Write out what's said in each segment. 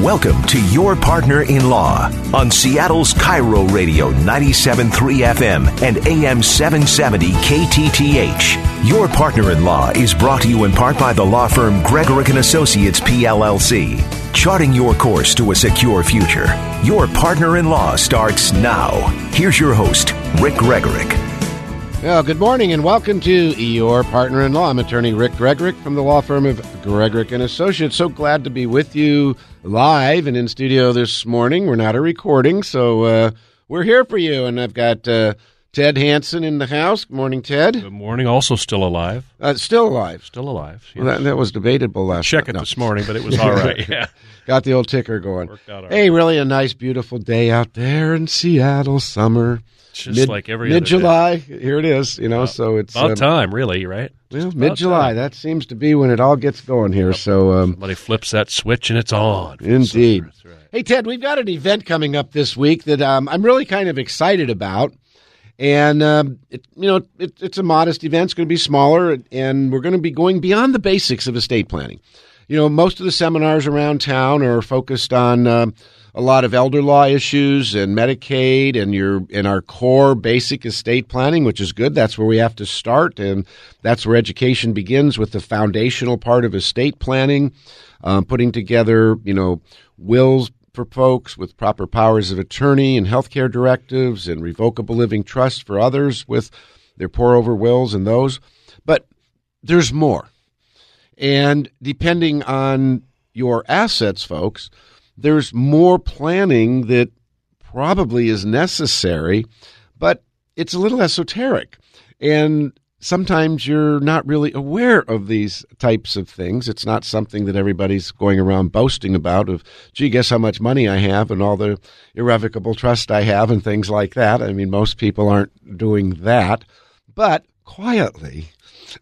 Welcome to Your Partner in Law on Seattle's KIRO Radio 97.3 FM and AM 770 KTTH. Your Partner in Law is brought to you in part by the law firm Gregorek Associates PLLC, charting your course to a secure future. Your Partner in Law starts now. Here's your host, Rick Gregorek. Well, good morning and welcome to Your Partner in Law. I'm attorney Rick Gregorek from the law firm of Gregorek and Associates. So glad to be with you live and in studio this morning. We're not a recording, so uh, we're here for you. And I've got uh, Ted Hanson in the house. Good morning, Ted. Good morning. Also still alive. Uh, still alive. Still alive. Well, that, that was debatable last Check it no. this morning, but it was all right. Yeah. Got the old ticker going. Worked out all Hey, really a nice, beautiful day out there in Seattle, summer. Just like every other mid July. Here it is. You know, so it's About um, time, really, right? well, mid July. That seems to be when it all gets going here. So, um, Somebody flips that switch and it's on. Indeed. right. Hey, Ted, we've got an event coming up this week that um, I'm really kind of excited about. And, um, it, you know, it, it's a modest event. It's going to be smaller, and we're going to be going beyond the basics of estate planning. You know, most of the seminars around town are focused on um a lot of elder law issues and Medicaid and your and our core basic estate planning, which is good. That's where we have to start, and that's where education begins with the foundational part of estate planning, um, putting together, you know, wills for folks with proper powers of attorney and healthcare directives and revocable living trusts for others with their pour over wills and those. But there's more. And depending on your assets, folks, there's more planning that probably is necessary, but it's a little esoteric. And sometimes you're not really aware of these types of things. It's not something that everybody's going around boasting about of, gee, guess how much money I have and all the irrevocable trust I have and things like that. I mean, most people aren't doing that. But quietly,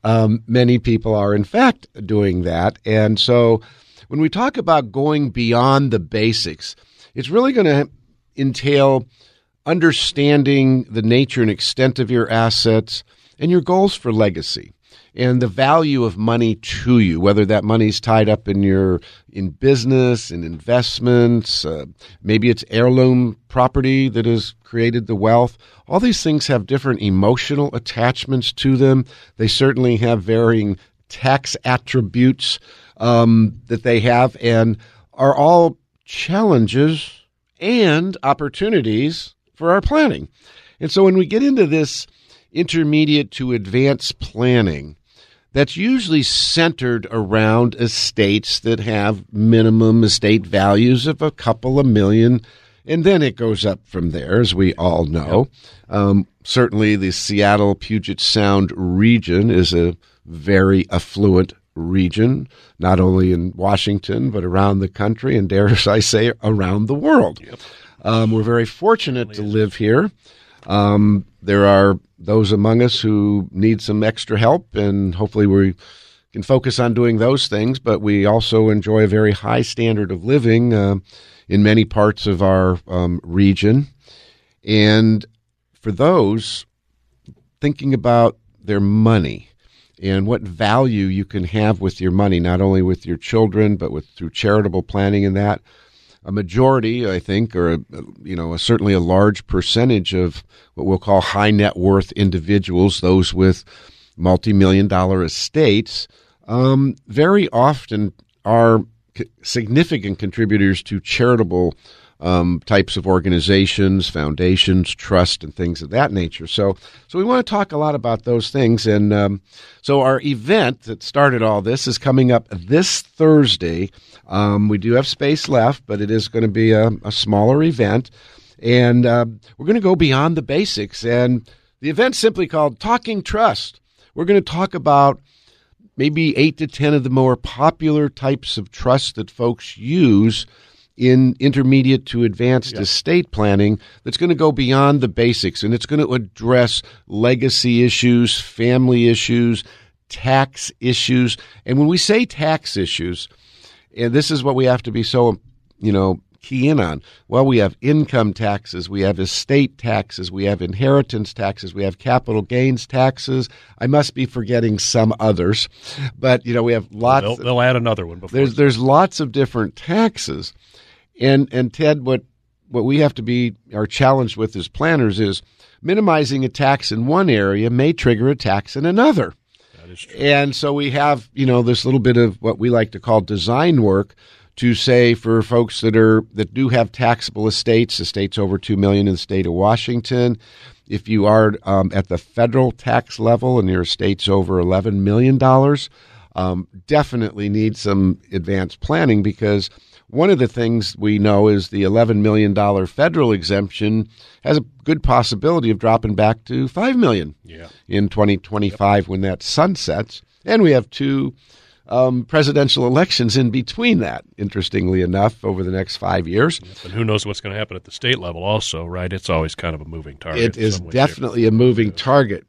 um, many people are in fact doing that. And so when we talk about going beyond the basics, it's really going to entail understanding the nature and extent of your assets and your goals for legacy and the value of money to you whether that money's tied up in your in business in investments uh, maybe it's heirloom property that has created the wealth. All these things have different emotional attachments to them. They certainly have varying tax attributes um, that they have and are all challenges and opportunities for our planning. And so when we get into this intermediate to advanced planning, that's usually centered around estates that have minimum estate values of a couple of million, and then it goes up from there, as we all know. Um, certainly, the Seattle Puget Sound region is a very affluent region, not only in Washington, but around the country, and dare I say, around the world. Um, we're very fortunate to live here. Um, there are those among us who need some extra help, and hopefully we can focus on doing those things. But we also enjoy a very high standard of living uh, in many parts of our um, region. And for those thinking about their money and what value you can have with your money, not only with your children, but with through charitable planning and that, a majority, I think, or a, you know, a, certainly a large percentage of what we'll call high net worth individuals, those with multi-million dollar estates, um, very often are significant contributors to charitable um, types of organizations, foundations, trust, and things of that nature. So, so we want to talk a lot about those things. And um, so, our event that started all this is coming up this Thursday. Um, we do have space left, but it is going to be a, a smaller event, and uh, we're going to go beyond the basics. And the event's simply called Talking Trust. We're going to talk about maybe eight to ten of the more popular types of trust that folks use in intermediate to advanced estate planning that's going to go beyond the basics and it's going to address legacy issues, family issues, tax issues. And when we say tax issues, and this is what we have to be so, you know, key in on. Well, we have income taxes, we have estate taxes, we have inheritance taxes, we have capital gains taxes. I must be forgetting some others, but you know we have lots. They'll, they'll add another one. Before there's there's lots of different taxes, and and Ted, what what we have to be are challenged with as planners is minimizing attacks in one area may trigger attacks in another. That is true. And so we have, you know, this little bit of what we like to call design work to say for folks that are that do have taxable estates, estates over two million in the state of Washington. If you are um, at the federal tax level and your estate's over eleven million dollars, um, definitely need some advanced planning because one of the things we know is the $11 million federal exemption has a good possibility of dropping back to 5 million Yeah. in 2025 when that sunsets. And we have two um, presidential elections in between that, interestingly enough, over the next five years. And who knows what's going to happen at the state level, also, right? It's always kind of a moving target. It is in is some way, shape, or definitely a moving target.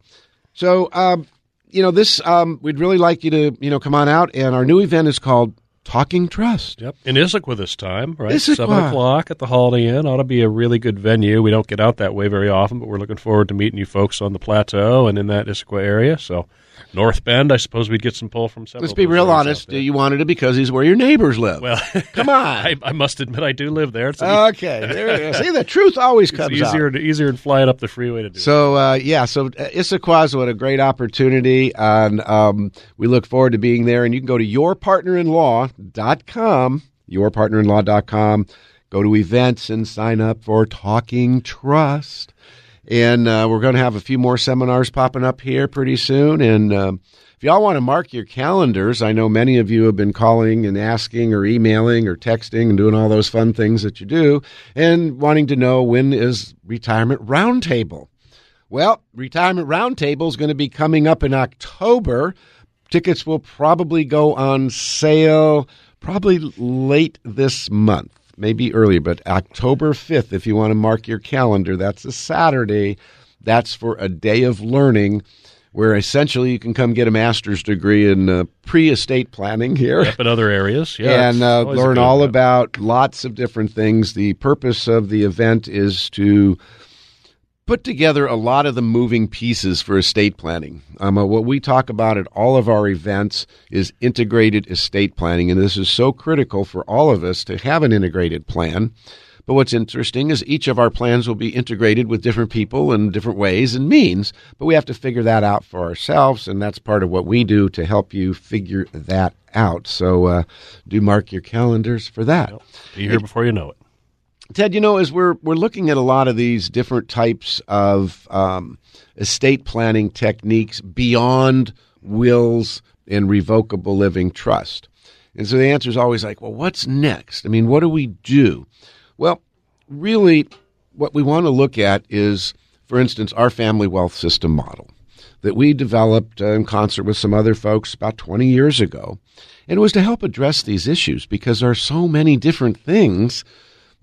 So, um, you know, this um, we'd really like you to you know come on out, and our new event is called Talking Trust. Yep. In Issaquah this time, right? Issaquah. Seven o'clock at the Holiday Inn ought to be a really good venue. We don't get out that way very often, but we're looking forward to meeting you folks on the plateau and in that Issaquah area. So, North Bend, I suppose we'd get some pull from several. Let's be real honest. You wanted it because he's where your neighbors live. Well, come on. I, I must admit I do live there. It's, okay, there, see the truth always it's comes easier out. easier than flying up the freeway to do. So uh, yeah, so uh, Issaquah's what a great opportunity, and um, we look forward to being there. And you can go to yourpartnerinlaw.com, yourpartnerinlaw.com, go to events and sign up for Talking Trust. And uh, we're going to have a few more seminars popping up here pretty soon. And um, if y'all want to mark your calendars, I know many of you have been calling and asking or emailing or texting and doing all those fun things that you do, and wanting to know when is Retirement Roundtable. Well, Retirement Roundtable is going to be coming up in October. Tickets will probably go on sale probably late this month, maybe earlier, but October 5th, if you want to mark your calendar, that's a Saturday. That's for a day of learning where essentially you can come get a master's degree in uh, pre estate planning here up in other areas, yeah, and uh, learn all event. about lots of different things. The purpose of the event is to put together a lot of the moving pieces for estate planning. Um, uh, what we talk about at all of our events is integrated estate planning, and this is so critical for all of us to have an integrated plan. But what's interesting is each of our plans will be integrated with different people in different ways and means, but we have to figure that out for ourselves, and that's part of what we do to help you figure that out. So uh, do mark your calendars for that. Be here before you know it. Ted, you know, as we're we're looking at a lot of these different types of um, estate planning techniques beyond wills and revocable living trust, and so the answer is always like, well, what's next? I mean, what do we do? Well, really, what we want to look at is, for instance, our family wealth system model that we developed uh, in concert with some other folks about 20 years ago. And it was to help address these issues because there are so many different things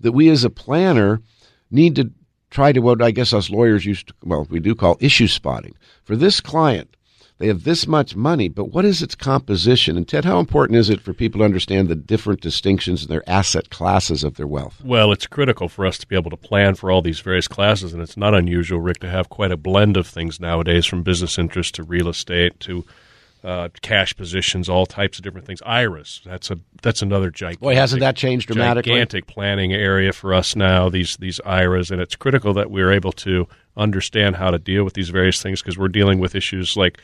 that we as a planner need to try to what I guess us lawyers used to, well, we do call issue spotting. For this client, they have this much money, but what is its composition? And Ted, how important is it for people to understand the different distinctions in their asset classes of their wealth? Well, it's critical for us to be able to plan for all these various classes, and it's not unusual, Rick, to have quite a blend of things nowadays, from business interest to real estate to uh, cash positions, all types of different things. IRAs, that's a that's another gigantic. Boy, hasn't that changed dramatically? Gigantic planning area for us now. These these IRAs, and it's critical that we're able to understand how to deal with these various things because we're dealing with issues like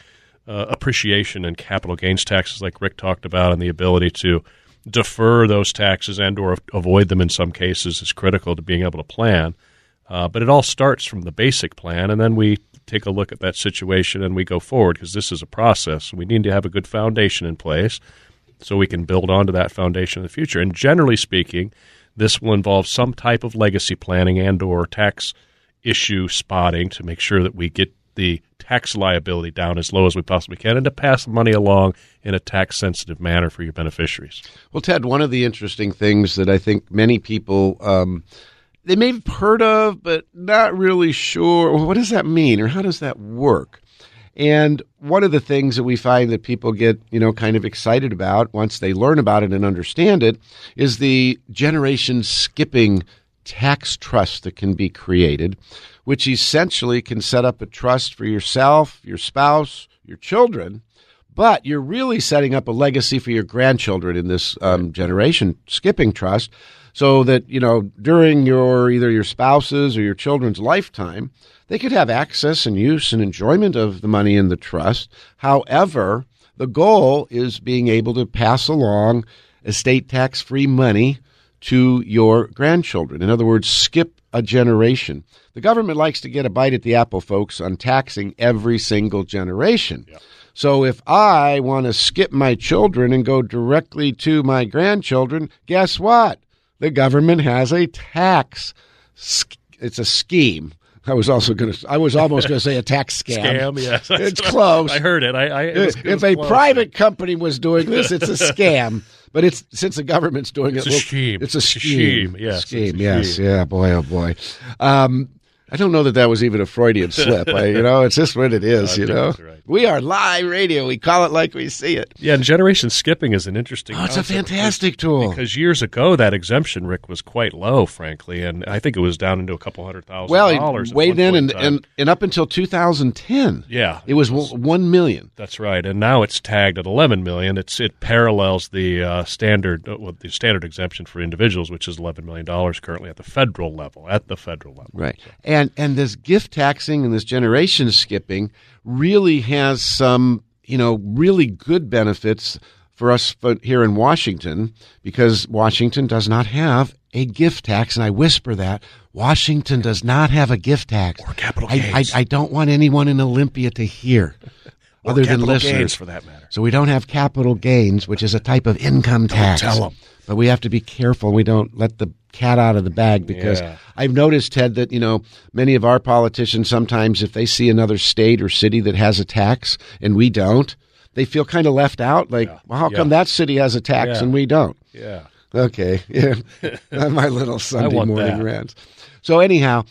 uh, appreciation and capital gains taxes, like Rick talked about, and the ability to defer those taxes and or avoid them in some cases is critical to being able to plan. Uh, but it all starts from the basic plan, and then we take a look at that situation and we go forward because this is a process. We need to have a good foundation in place so we can build onto that foundation in the future. And generally speaking, this will involve some type of legacy planning and or tax issue spotting to make sure that we get the tax liability down as low as we possibly can and to pass the money along in a tax sensitive manner for your beneficiaries. Well, Ted, one of the interesting things that I think many people um, they may have heard of, but not really sure. What does that mean, or how does that work? And one of the things that we find that people get, you know, kind of excited about once they learn about it and understand it is the generation skipping tax trust that can be created, which essentially can set up a trust for yourself, your spouse, your children, but you're really setting up a legacy for your grandchildren in this um, generation skipping trust so that, you know, during your either your spouse's or your children's lifetime, they could have access and use and enjoyment of the money in the trust. However, the goal is being able to pass along estate tax free money to your grandchildren. In other words, skip a generation. The government likes to get a bite at the apple, folks, on taxing every single generation. So if I want to skip my children and go directly to my grandchildren, guess what? The government has a tax. It's a scheme. I was also going to. I was almost going to say a tax scam. Scam, yes. It's close. I heard it. I, I it was, it if a close. private company was doing this, it's a scam. But it's since the government's doing It's it, a scheme. It's a It's a scheme. scheme, yes, scheme. it's a yes, scheme. yeah. Boy, oh boy. Um, I don't know that that was even a Freudian slip. I, you know, it's just what it is. I you know, right. we are live radio. We call it like we see it. Yeah, and generation skipping is an interesting. Oh, it's a concept fantastic tool. Because years ago, that exemption, Rick, was quite low, frankly, and I think it was down into a couple hundred thousand Well, dollars. at way then point and, in and and up until 2010, yeah, it was one- one million. That's right, and now it's tagged at 11 million. It's it parallels the uh, standard uh, well, the standard exemption for individuals, which is 11 million dollars currently at the federal level. At the federal level, Right. And and this gift taxing and this generation skipping really has some, you know, really good benefits for us here in Washington because Washington does not have a gift tax and I whisper that Washington does not have a gift tax Or capital I, gains. I, I don't want anyone in Olympia to hear other than listeners for that matter. so we don't have capital gains, which is a type of income tax. tell 'em. But we have to be careful. We don't let the cat out of the bag because Yeah. I've noticed, Ted, that you know many of our politicians sometimes, if they see another state or city that has a tax and we don't, they feel kind of left out. Like, well, how come that city has a tax Yeah. and we don't? Yeah, Okay, yeah, my little Sunday morning that. rants. So anyhow,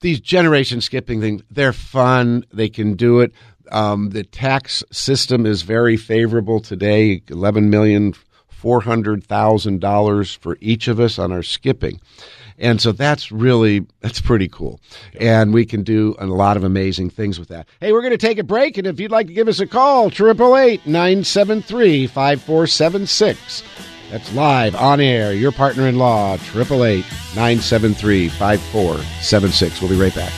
these generation skipping things, they're fun. They can do it. Um, the tax system is very favorable today. Eleven million four hundred thousand dollars for each of us on our skipping. And so that's really that's pretty cool. And we can do a lot of amazing things with that. Hey, we're going to take a break and if you'd like to give us a call, 888-973-5476. That's live on air. Your partner in law, 888 973 5476. We'll be right back.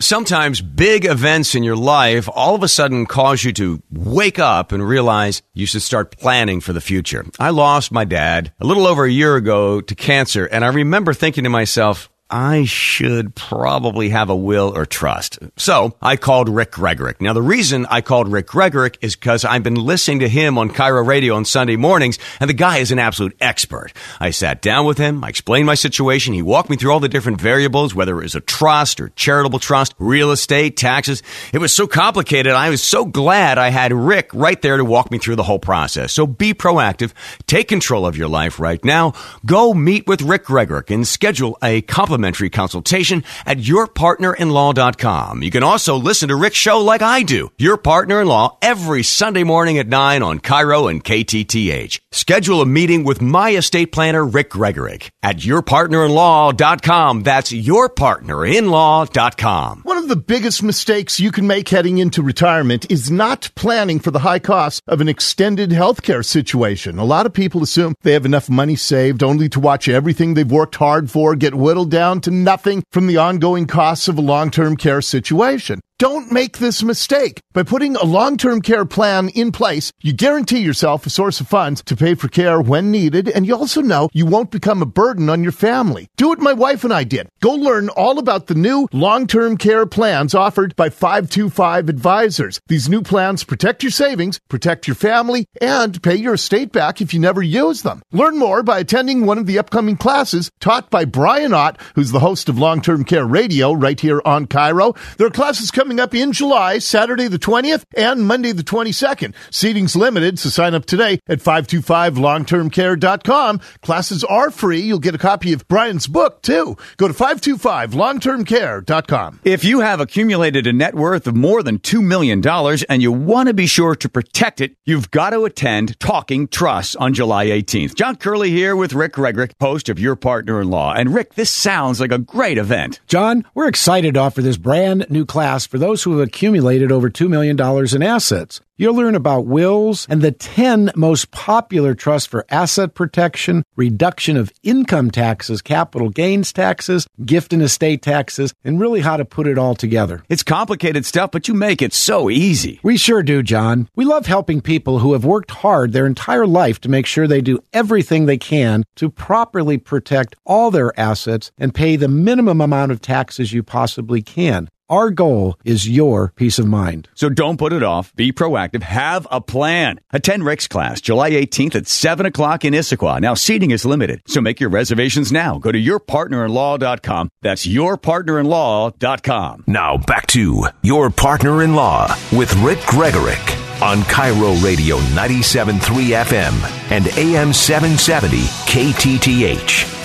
Sometimes big events in your life all of a sudden cause you to wake up and realize you should start planning for the future. I lost my dad a little over a year ago to cancer, and I remember thinking to myself, I should probably have a will or trust. So I called Rick Gregorek. Now, the reason I called Rick Gregorek is because I've been listening to him on KIRO Radio on Sunday mornings, and the guy is an absolute expert. I sat down with him. I explained my situation. He walked me through all the different variables, whether it was a trust or charitable trust, real estate, taxes. It was so complicated. I was so glad I had Rick right there to walk me through the whole process. So be proactive. Take control of your life right now. Go meet with Rick Gregorek and schedule a complimentary consultation at yourpartnerinlaw.com. You can also listen to Rick's show like I do, Your Partner in Law, every Sunday morning at 9 on KIRO and KTTH. Schedule a meeting with my estate planner, Rick Gregorek, at yourpartnerinlaw.com. That's yourpartnerinlaw.com. One of the biggest mistakes you can make heading into retirement is not planning for the high costs of an extended healthcare situation. A lot of people assume they have enough money saved only to watch everything they've worked hard for get whittled down to nothing from the ongoing costs of a long-term care situation. Don't make this mistake. By putting a long-term care plan in place, you guarantee yourself a source of funds to pay for care when needed, and you also know you won't become a burden on your family. Do what my wife and I did. Go learn all about the new long-term care plans offered by 525 Advisors. These new plans protect your savings, protect your family, and pay your estate back if you never use them. Learn more by attending one of the upcoming classes taught by Brian Ott, who's the host of Long Term Care Radio right here on KIRO. There are classes coming coming up in July, Saturday the 20th and Monday the 22nd. Seating's limited, so sign up today at 525longtermcare.com. Classes are free. You'll get a copy of Brian's book, too. Go to 525longtermcare.com. If you have accumulated a net worth of more than $2 million and you want to be sure to protect it, you've got to attend Talking Trust on July 18th. John Curley here with Rick Gregorek, host of Your Partner in Law. And Rick, this sounds like a great event. John, we're excited to offer this brand new class for those who have accumulated over $2 million in assets. You'll learn about wills and the 10 most popular trusts for asset protection, reduction of income taxes, capital gains taxes, gift and estate taxes, and really how to put it all together. It's complicated stuff, but you make it so easy. We sure do, John. We love helping people who have worked hard their entire life to make sure they do everything they can to properly protect all their assets and pay the minimum amount of taxes you possibly can. Our goal is your peace of mind. So don't put it off. Be proactive. Have a plan. Attend Rick's class July 18th at 7 o'clock in Issaquah. Now, seating is limited, so make your reservations now. Go to yourpartnerinlaw.com. That's yourpartnerinlaw.com. Now back to Your Partner in Law with Rick Gregorek on KIRO Radio 97.3 FM and AM 770 KTTH.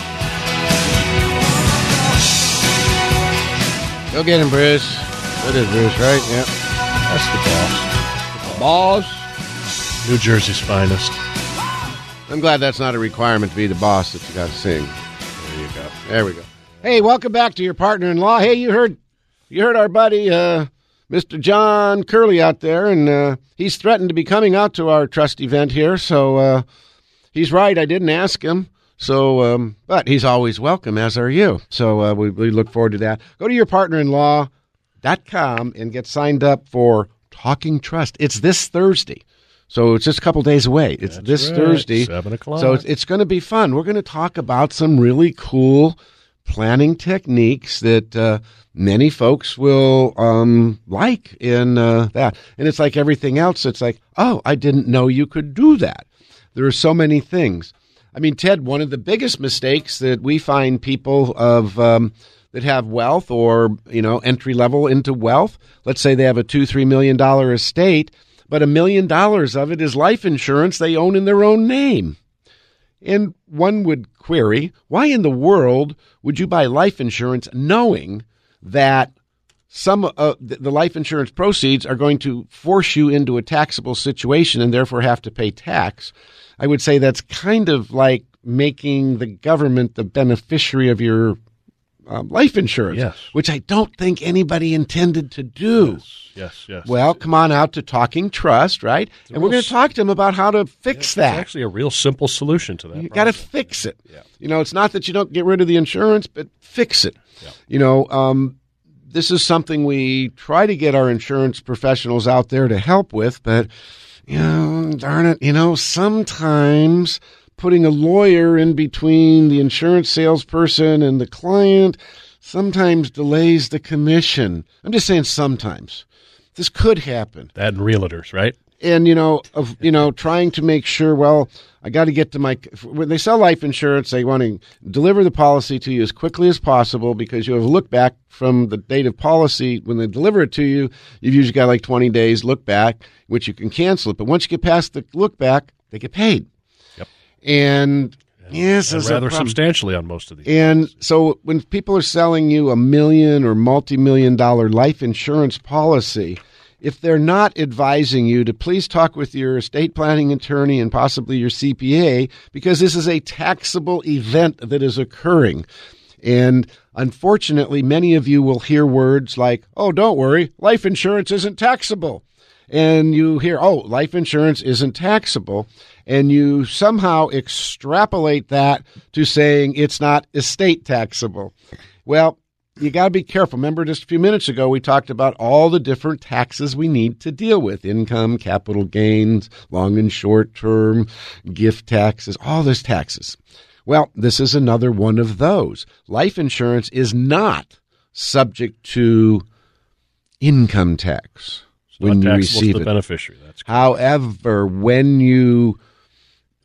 Go get him, Bruce. That is Bruce, right? Yep. That's the boss. The boss. New Jersey's finest. I'm glad that's not a requirement to be the boss that you got to sing. There you go. There we go. Hey, welcome back to your partner in law. Hey, you heard, you heard our buddy, uh, Mr. John Curley out there, and uh, he's threatened to be coming out to our trust event here. So uh, he's right. I didn't ask him. So, um, but he's always welcome, as are you. So uh, we, we look forward to that. Go to yourpartnerinlaw.com and get signed up for Talking Trust. It's this Thursday. So it's just a couple days away. It's That's this right, Thursday. 7 o'clock. So it's, it's going to be fun. We're going to talk about some really cool planning techniques that uh, many folks will um, like in uh, that. And it's like everything else. It's like, oh, I didn't know you could do that. There are so many things. I mean, Ted, one of the biggest mistakes that we find people of um, that have wealth or you know entry level into wealth. Let's say they have a two three million dollar estate, but a million dollars of it is life insurance they own in their own name. And one would query, why in the world would you buy life insurance knowing that some of the life insurance proceeds are going to force you into a taxable situation and therefore have to pay tax? I would say that's kind of like making the government the beneficiary of your um, life insurance, Yes. which I don't think anybody intended to do. Yes, yes. Well, come on out to Talking Trust, right? And we're going to talk to him about how to fix it's that. actually a real simple solution to that. You got to fix it. Yeah. You know, it's not that you don't get rid of the insurance, but fix it. Yeah. You know, um, this is something we try to get our insurance professionals out there to help with, but you know, darn it, you know, sometimes putting a lawyer in between the insurance salesperson and the client sometimes delays the commission. I'm just saying sometimes. This could happen That and realtors, right? and you know of you know trying to make sure well i got to get to my when they sell life insurance they want to deliver the policy to you as quickly as possible because you have a look back from the date of policy when they deliver it to you you've usually got like 20 days look back which you can cancel it but once you get past the look back they get paid Yep. and yes And rather substantially on most of these. And so when people are selling you a million or multi million dollar life insurance policy, if they're not advising you to please talk with your estate planning attorney and possibly your CPA, because this is a taxable event that is occurring. And unfortunately, many of you will hear words like, oh, don't worry, life insurance isn't taxable. And you hear, oh, life insurance isn't taxable. And you somehow extrapolate that to saying it's not estate taxable. Well, you got to be careful. Remember, just a few minutes ago, we talked about all the different taxes we need to deal with income, capital gains, long and short term, gift taxes, all those taxes. Well, this is another one of those. Life insurance is not subject to income tax when Not you receive it. beneficiary. That's However, when you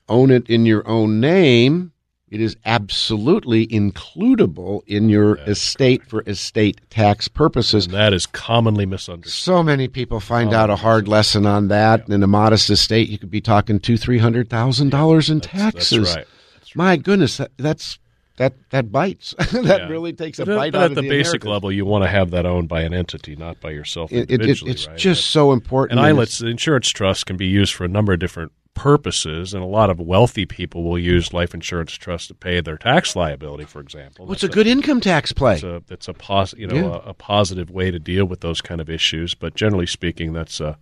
own it in your own name, it is absolutely includable in your estate for estate tax purposes. And that is commonly misunderstood. So many people find out a hard lesson on that. In a modest estate, you could be talking two, three hundred thousand dollars in taxes. That's right. That's My goodness, that, that's that that bites. that Yeah. really takes a But, bite but out at of the, the basic level, you want to have that owned by an entity, not by yourself It- it- it- individually. it's right? just so important. And ILITs, insurance trust, can be used for a number of different purposes, and a lot of wealthy people will use life insurance trust to pay their tax liability, for example. What's a That's good income tax play? It's a, it's a pos- you know Yeah. a, a positive way to deal with those kind of issues. But generally speaking, that's a,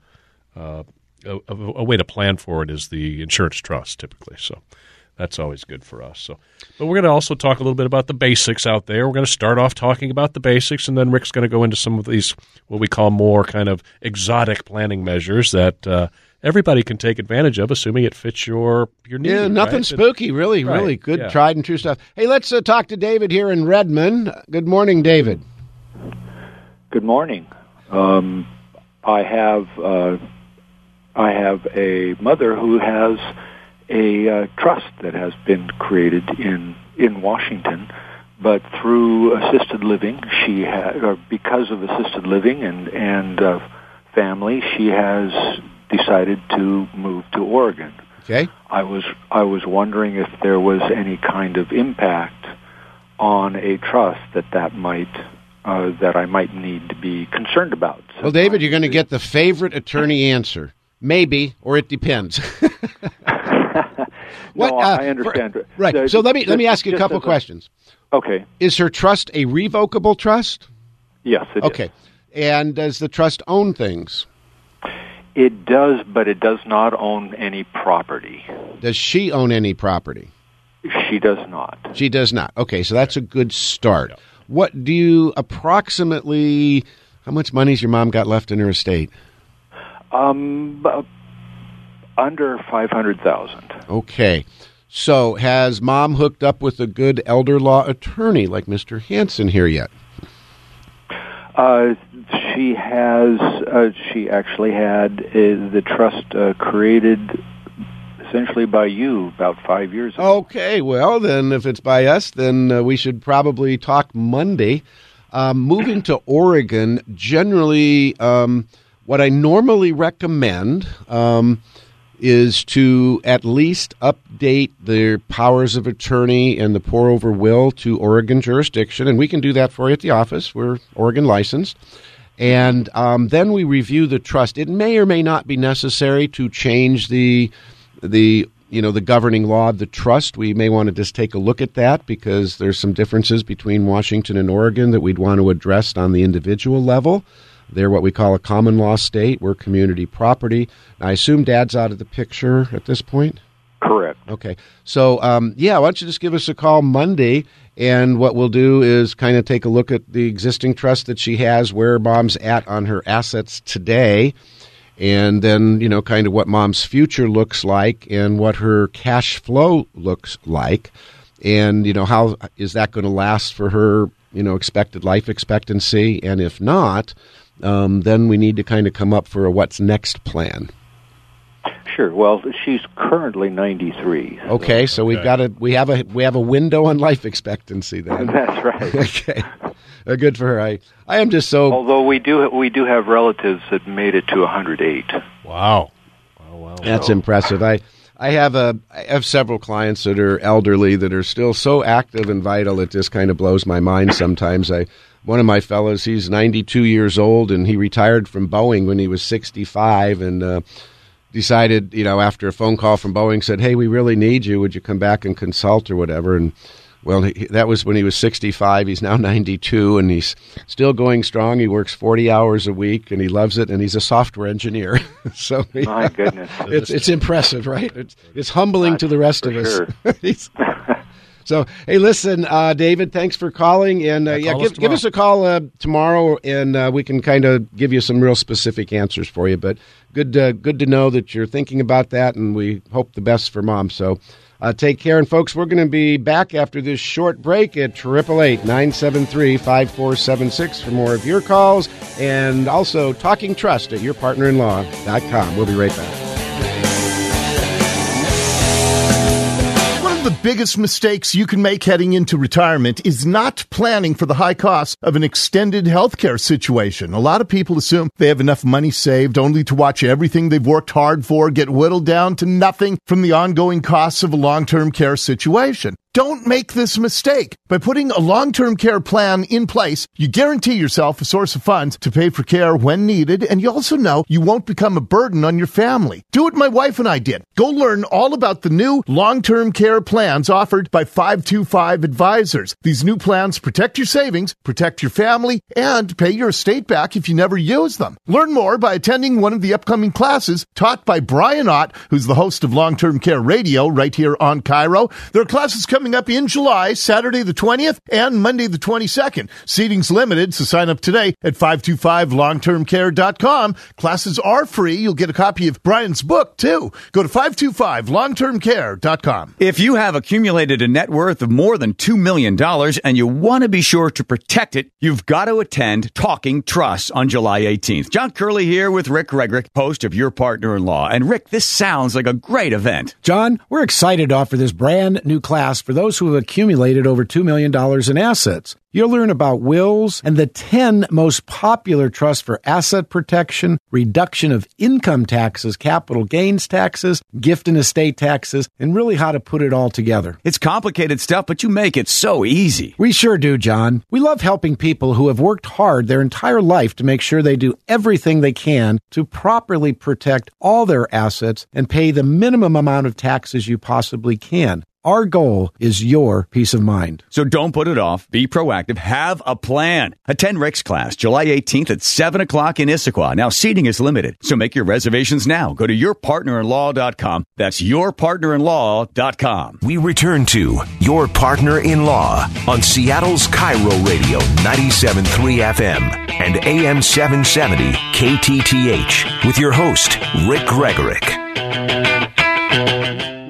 uh, a, a, a way to plan for it is the insurance trust typically. So that's always good for us. So, but we're going to also talk a little bit about the basics out there. We're going to start off talking about the basics, and then Rick's going to go into some of these what we call more kind of exotic planning measures that. Uh, Everybody can take advantage of, assuming it fits your your needs. Yeah, nothing right? spooky, really, Right, really good, yeah. tried and true stuff. Hey, let's uh, talk to David here in Redmond. Good morning, David. Good morning. Um, I have uh, I have a mother who has a uh, trust that has been created in in Washington, but through assisted living, she had or because of assisted living and and uh, family, she has decided to move to Oregon. Okay. I was I was wondering if there was any kind of impact on a trust that that might uh, that I might need to be concerned about. Well, David, you're going to get the favorite attorney answer. Maybe, or it depends. What, no, uh, I understand. for- right. The- so let me let me ask you a couple questions. Okay. Is her trust a revocable trust? Yes. It is. Okay. And does the trust own things? It does, but it does not own any property. Does she own any property? She does not. She does not. Okay, so that's a good start. What do you approximately? How much money's your mom got left in her estate? Um, under five hundred thousand. Okay. So has mom hooked up with a good elder law attorney like Mr. Hanson here yet? Uh, she has. Uh, she actually had uh, the trust uh, created essentially by you about five years ago. Okay, well then, if it's by us, then uh, we should probably talk Monday. Um, moving to Oregon, generally, um, what I normally recommend um, is to at least update the powers of attorney and the pour over will to Oregon jurisdiction, and we can do that for you at the office. We're Oregon licensed. And um, then we review the trust. It may or may not be necessary to change the the you know the governing law of the trust. We may want to just take a look at that because there's some differences between Washington and Oregon that we'd want to address on the individual level. They're what we call a common law state. We're community property. I assume Dad's out of the picture at this point. Correct. Okay. So, um, yeah, why don't you just give us a call Monday? And what we'll do is kind of take a look at the existing trust that she has, where mom's at on her assets today, and then, you know, kind of what mom's future looks like and what her cash flow looks like. And, you know, how is that going to last for her, you know, expected life expectancy? And if not, um, then we need to kind of come up for a what's next plan. Sure. Well, she's currently ninety three. Okay, so we've got a we have a we have a window on life expectancy then. That's right. okay, Uh, good for her. I I am just so Although we do we do have relatives that made it to 108. Wow. Wow, wow. that's impressive. I I have a I have several clients that are elderly that are still so active and vital. It just kind of blows my mind sometimes. I one of my fellows, he's 92 years old and he retired from Boeing when he was 65 and. Uh, decided, you know, after a phone call from Boeing, said, "Hey, we really need you. Would you come back and consult or whatever?" And well, he, that was when he was 65. He's now 92, and he's still going strong. He works 40 hours a week, and he loves it. And he's a software engineer. so My goodness. it's it's impressive, right? It's it's humbling to the rest of us. sure. He's- so, hey, listen, uh, David, thanks for calling, and uh, yeah, call us give, give us a call uh, tomorrow, and uh, we can kind of give you some real specific answers for you. But good, uh, good to know that you're thinking about that, and we hope the best for mom. So, uh, take care, and folks, we're going to be back after this short break at triple eight nine seven three five four seven six for more of your calls, and also talking trust at yourpartnerinlaw.com. We'll be right back. Biggest mistakes you can make heading into retirement is not planning for the high cost of an extended healthcare situation. A lot of people assume they have enough money saved only to watch everything they've worked hard for get whittled down to nothing from the ongoing costs of a long-term care situation. Don't make this mistake. By putting a long-term care plan in place, you guarantee yourself a source of funds to pay for care when needed, and you also know you won't become a burden on your family. Do what my wife and I did. Go learn all about the new long-term care plans offered by 525 Advisors. These new plans protect your savings, protect your family, and pay your estate back if you never use them. Learn more by attending one of the upcoming classes taught by Brian Ott, who's the host of Long-Term Care Radio right here on KIRO. There are classes coming up in July, Saturday the 20th and Monday the 22nd. Seating's limited, so sign up today at 525longtermcare.com. Classes are free. You'll get a copy of Brian's book, too. Go to 525longtermcare.com. If you have accumulated a net worth of more than $2 million and you want to be sure to protect it, you've got to attend Talking Trust on July 18th. John Curley here with Rick Gregorek, host of Your Partner in Law. And Rick, this sounds like a great event. John, we're excited to offer this brand new class for those who have accumulated over $2 million in assets. You'll learn about wills and the 10 most popular trusts for asset protection, reduction of income taxes, capital gains taxes, gift and estate taxes, and really how to put it all together. It's complicated stuff, but you make it so easy. We sure do, John. We love helping people who have worked hard their entire life to make sure they do everything they can to properly protect all their assets and pay the minimum amount of taxes you possibly can. Our goal is your peace of mind. So don't put it off. Be proactive. Have a plan. Attend Rick's class July 18th at 7 o'clock in Issaquah. Now, seating is limited, so make your reservations now. Go to yourpartnerinlaw.com. That's yourpartnerinlaw.com. We return to Your Partner in Law on Seattle's KIRO Radio 97.3 FM and AM 770 KTTH with your host, Rick Gregorek.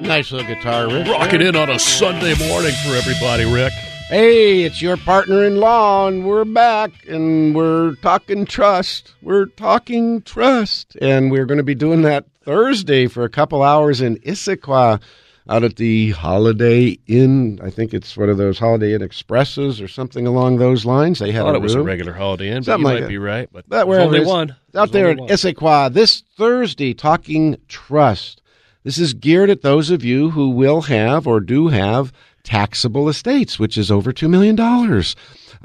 Nice little guitar riff. Rocking in on a Sunday morning for everybody, Rick. Hey, it's your partner in law, and we're back, and we're talking trust. We're talking trust, and we're going to be doing that Thursday for a couple hours in Issaquah out at the Holiday Inn. I think it's one of those Holiday Inn Expresses or something along those lines. They I had thought a it was a regular Holiday Inn, but you like might that. be right. But But there's only one. out There's there in. Issaquah this Thursday, talking trust. This is geared at those of you who will have or do have taxable estates, which is over $2 million.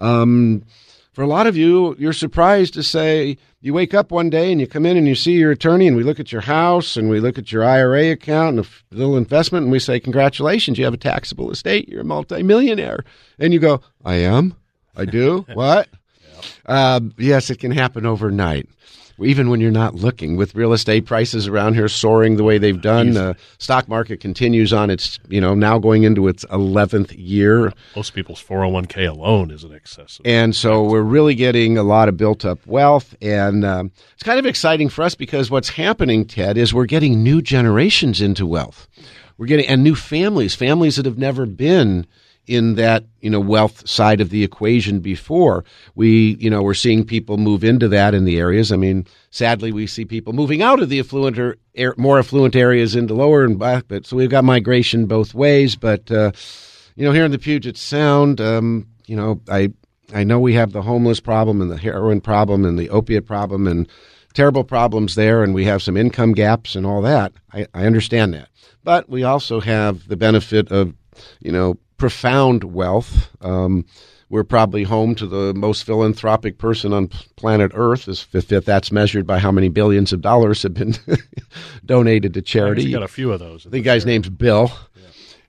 Um, for a lot of you, you're surprised to say you wake up one day and you come in and you see your attorney and we look at your house and we look at your IRA account and a little investment and we say, Congratulations, you have a taxable estate. You're a multimillionaire. And you go, I am? I do? what? Uh, yes, it can happen overnight. Even when you're not looking, with real estate prices around here soaring the way they've done, the stock market continues on its, you know, now going into its 11th year. Most people's 401k alone is in excess And so we're really getting a lot of built up wealth. And um, it's kind of exciting for us because what's happening, Ted, is we're getting new generations into wealth. We're getting, and new families, families that have never been in that, you know, wealth side of the equation before. We, you know, we're seeing people move into that in the areas. I mean, sadly, we see people moving out of the affluent or air, more affluent areas into lower and back. But so we've got migration both ways. But, uh, you know, here in the Puget Sound, um, you know, I I know we have the homeless problem and the heroin problem and the opiate problem and terrible problems there, and we have some income gaps and all that. I, I understand that, but we also have the benefit of, you know, profound wealth. Um, we're probably home to the most philanthropic person on planet Earth, as if, that's measured by how many billions of dollars have been donated to charity. He's got a few of those. The guy's name's Bill,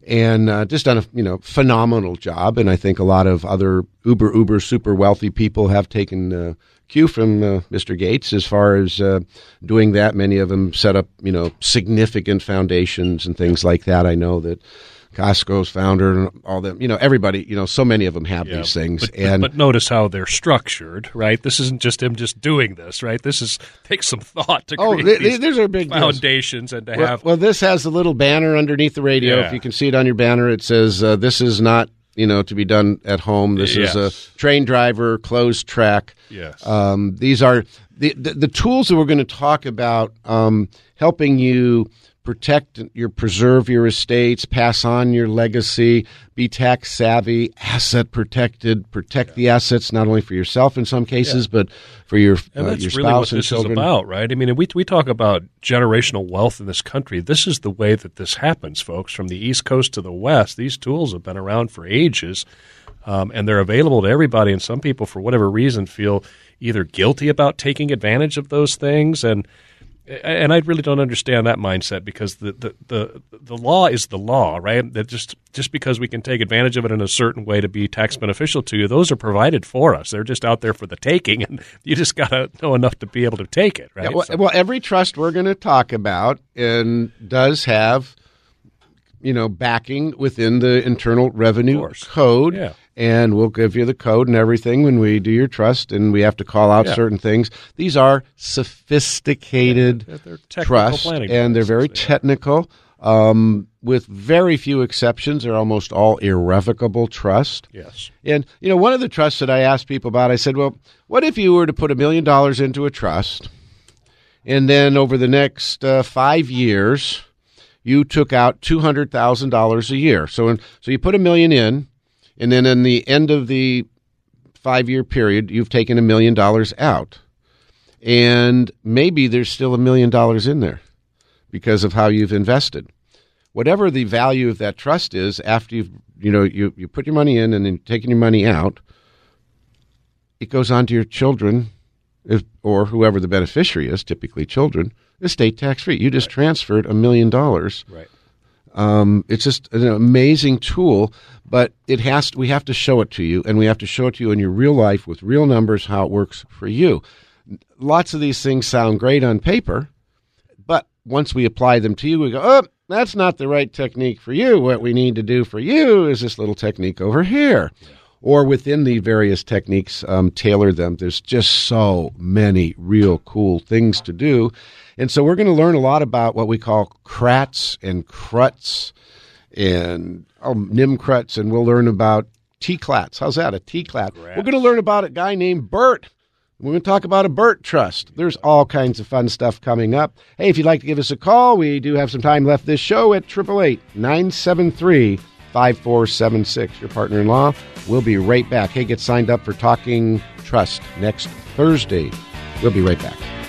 and uh, just done a you know phenomenal job. And I think a lot of other uber uber super wealthy people have taken uh, cue from uh, Mr. Gates as far as uh, doing that. Many of them set up you know significant foundations and things like that. I know that. Costco's founder and all them, you know, everybody, you know, so many of them have Yeah, these things, but, but- and but notice how they're structured, right? This isn't just him just doing this, right? This is takes some thought to Oh, create th- these are big deals. foundations and to Well, have well, this has a little banner underneath the radio. Yeah. If you can see it on your banner, it says, uh, "This is not, you know, to be done at home. This is a train driver, closed track." Yes. Um, these are the, the the tools that we're going to talk about, um, helping you protect your preserve your estates, pass on your legacy, be tax savvy, asset protected, protect yeah. the assets not only for yourself in some cases, yeah. but for your and uh, that's your really spouse what and this children. is about, right? I mean, we we talk about generational wealth in this country. This is the way that this happens, folks. From the East Coast to the West, these tools have been around for ages. Um, and they're available to everybody. And some people, for whatever reason, feel either guilty about taking advantage of those things, and and I really don't understand that mindset because the, the, the, the law is the law, right? That just just because we can take advantage of it in a certain way to be tax beneficial to you, those are provided for us. They're just out there for the taking, and you just got to know enough to be able to take it, right? Yeah, well, so. well, every trust we're going to talk about and does have you know backing within the Internal Revenue Code. Yeah and we'll give you the code and everything when we do your trust, and we have to call out yeah. certain things. These are sophisticated yeah, trust, and they're very technical. Um, with very few exceptions, they're almost all irrevocable trust. Yes. And you know, one of the trusts that I asked people about, I said, "Well, what if you were to put a million dollars into a trust, and then over the next uh, five years, you took out two hundred thousand dollars a year? So, in, so you put a million in." And then in the end of the five year period, you've taken a million dollars out. And maybe there's still a million dollars in there because of how you've invested. Whatever the value of that trust is after you've you know you, you put your money in and then taking your money out, it goes on to your children if, or whoever the beneficiary is, typically children, estate tax free. You just right. transferred a million dollars. Right. Um, it's just an amazing tool but it has to, we have to show it to you and we have to show it to you in your real life with real numbers how it works for you. Lots of these things sound great on paper but once we apply them to you we go oh that's not the right technique for you. What we need to do for you is this little technique over here. Or within the various techniques um, tailor them. There's just so many real cool things to do. And so we're going to learn a lot about what we call CRATs and CRUTs and um, NIMCRUTs, and we'll learn about T-clats. How's that, a T-clat? We're going to learn about a guy named Bert. We're going to talk about a Bert Trust. There's all kinds of fun stuff coming up. Hey, if you'd like to give us a call, we do have some time left this show at 888 973 5476. Your partner in law. We'll be right back. Hey, get signed up for Talking Trust next Thursday. We'll be right back.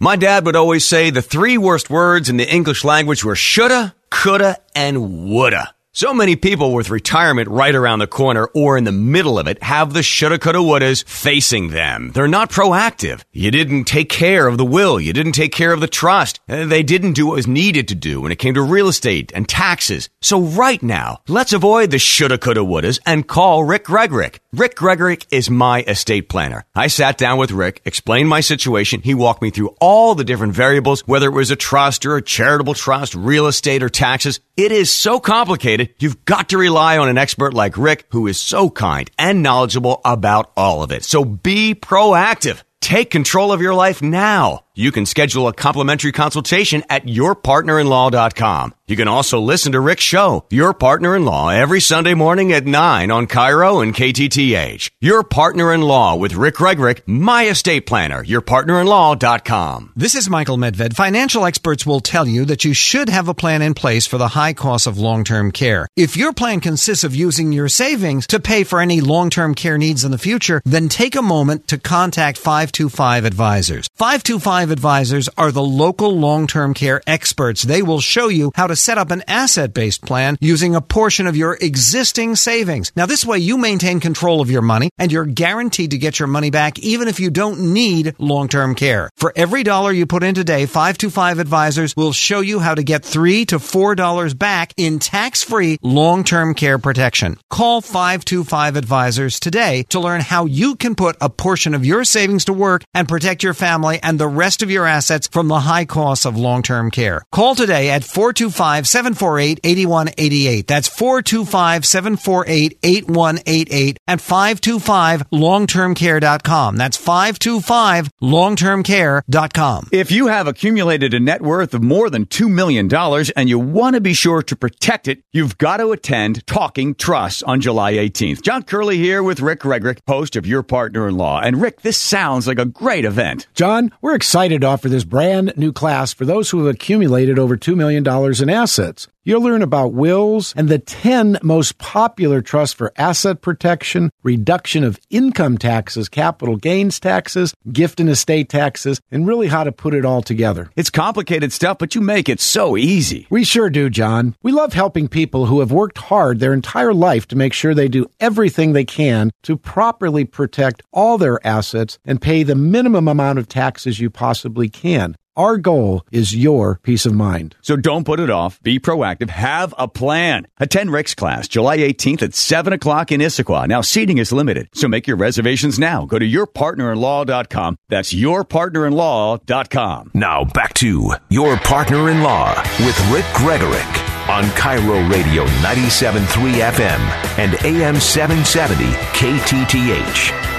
My dad would always say the three worst words in the English language were shoulda, coulda, and woulda. So many people with retirement right around the corner or in the middle of it have the shoulda, coulda, wouldas facing them. They're not proactive. You didn't take care of the will. You didn't take care of the trust. Uh, they didn't do what was needed to do when it came to real estate and taxes. So right now, let's avoid the shoulda, coulda, wouldas and call Rick Gregorek. Rick Gregorek is my estate planner. I sat down with Rick, explained my situation. He walked me through all the different variables, whether it was a trust or a charitable trust, real estate or taxes. It is so complicated you've got to rely on an expert like Rick who is so kind and knowledgeable about all of it. So be proactive. Take control of your life now. You can schedule a complimentary consultation at yourpartnerinlaw.com. You can also listen to Rick's show, Your Partner in Law, every Sunday morning at 9 on KIRO and KTTH. Your Partner in Law with Rick Gregorek, my estate planner, yourpartnerinlaw.com. This is Michael Medved. Financial experts will tell you that you should have a plan in place for the high cost of long-term care. If your plan consists of using your savings to pay for any long-term care needs in the future, then take a moment to contact 525 Advisors. 525 Advisors are the local long-term care experts. They will show you how to set up an asset-based plan using a portion of your existing savings. Now this way you maintain control of your money and you're guaranteed to get your money back even if you don't need long-term care. For every dollar you put in today, 525 Advisors will show you how to get 3 to 4 dollars back in tax-free long-term care protection. Call 525 Advisors today to learn how you can put a portion of your savings to work and protect your family and the rest of your assets from the high costs of long-term care. Call today at 425-748-8188. That's 425-748-8188 at 525longtermcare.com. That's 525longtermcare.com. If you have accumulated a net worth of more than $2 million and you want to be sure to protect it, you've got to attend Talking Trust on July 18th. John Curley here with Rick Gregorek, host of Your Partner in Law. And Rick, this sounds like a great event. John, we're excited to offer this brand new class for those who have accumulated over $2 million in assets. You'll learn about wills and the 10 most popular trusts for asset protection, reduction of income taxes, capital gains taxes, gift and estate taxes, and really how to put it all together. It's complicated stuff, but you make it so easy. We sure do, John. We love helping people who have worked hard their entire life to make sure they do everything they can to properly protect all their assets and pay the minimum amount of taxes you possibly can. Our goal is your peace of mind. So don't put it off. Be proactive. Have a plan. Attend Rick's class July 18th at 7 o'clock in Issaquah. Now, seating is limited, so make your reservations now. Go to yourpartnerinlaw.com. That's yourpartnerinlaw.com. Now back to Your Partner in Law with Rick Gregorek on KIRO Radio 97.3 FM and AM 770 KTTH.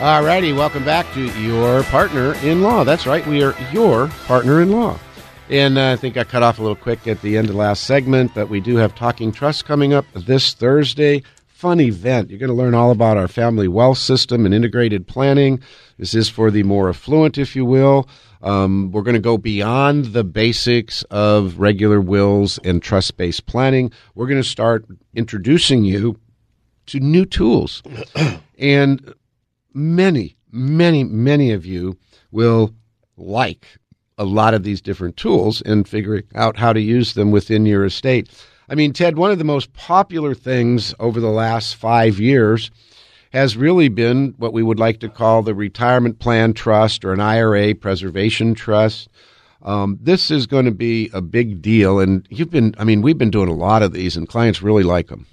All righty, welcome back to Your Partner in Law. That's right, we are your partner in law. And uh, I think I cut off a little quick at the end of the last segment, but we do have Talking Trust coming up this Thursday. Fun event. You're going to learn all about our family wealth system and integrated planning. This is for the more affluent, if you will. Um, we're going to go beyond the basics of regular wills and trust based planning. We're going to start introducing you to new tools. and many, many, many of you will like a lot of these different tools and figuring out how to use them within your estate. I mean, Ted, one of the most popular things over the last five years has really been what we would like to call the retirement plan trust or an IRA preservation trust. Um, this is going to be a big deal, and you've been, I mean, we've been doing a lot of these, and clients really like them.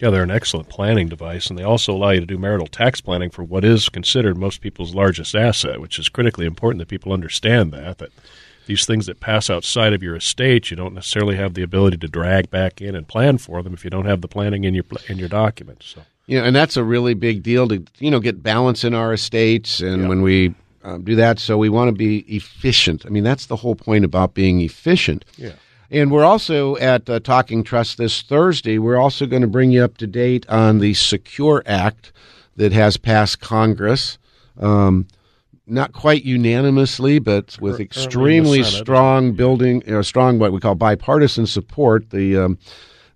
Yeah, they're an excellent planning device, and they also allow you to do marital tax planning for what is considered most people's largest asset, which is critically important that people understand that that these things that pass outside of your estate, you don't necessarily have the ability to drag back in and plan for them if you don't have the planning in your in your documents. So. Yeah, and that's a really big deal to you know get balance in our estates, and when we um, do that, so we want to be efficient. I mean, that's the whole point about being efficient. Yeah. And we're also at uh, Talking Trust this Thursday. We're also going to bring you up to date on the Secure Act that has passed Congress. Um, not quite unanimously, but with extremely strong building, you know, strong what we call bipartisan support. The um,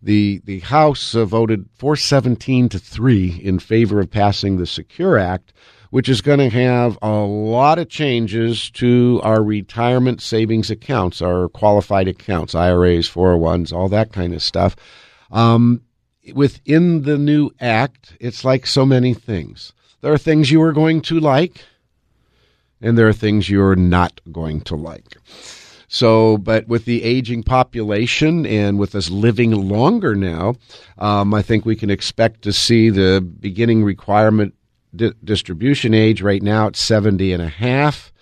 the the House uh, voted 417 to three in favor of passing the Secure Act, which is going to have a lot of changes to our retirement savings accounts, our qualified accounts, IRAs, 401s, all that kind of stuff. Um, within the new act, it's like so many things. There are things you are going to like, and there are things you're not going to like. So, but with the aging population and with us living longer now, um, I think we can expect to see the beginning requirement di- distribution age right now at 70 and a half.